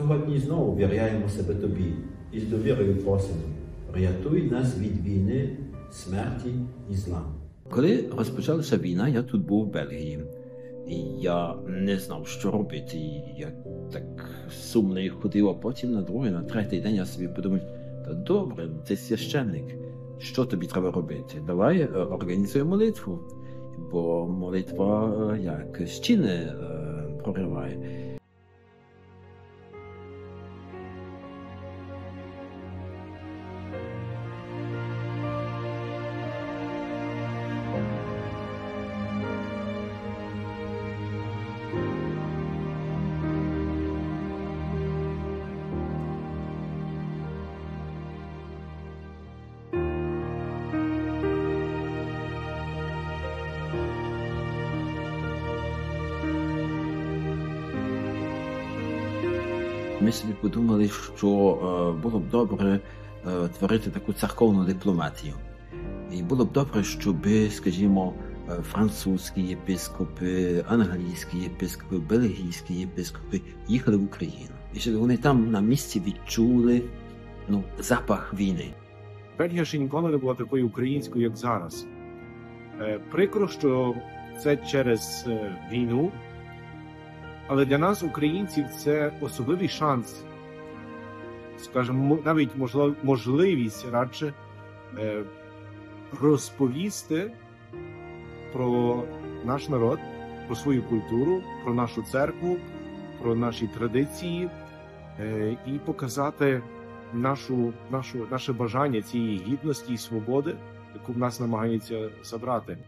Сьогодні знову віряємо себе тобі і з довірою просимо. Рятуй нас від війни, смерті і зла. Коли розпочалася війна, я тут був в Бельгії. І я не знав, що робити. І я так сумно ходив, а потім на другий, на третій день я собі подумав, та добре, ти священник, що тобі треба робити? Давай е, організуй молитву, бо молитва е, як стіни е, прориває. Ми собі подумали, що е, було б добре е, творити таку церковну дипломатію. І було б добре, щоб, скажімо, е, французькі єпископи, англійські єпископи, бельгійські єпископи їхали в Україну. І щоб вони там на місці відчули ну, запах війни. Бельгія ще ніколи не була такою українською, як зараз. Прикро, що це через війну, але для нас, українців, це особливий шанс, скажімо, навіть можливість радше е, розповісти про наш народ, про свою культуру, про нашу церкву, про наші традиції е, і показати нашу, нашу, наше бажання цієї гідності і свободи, яку в нас намагаються забрати.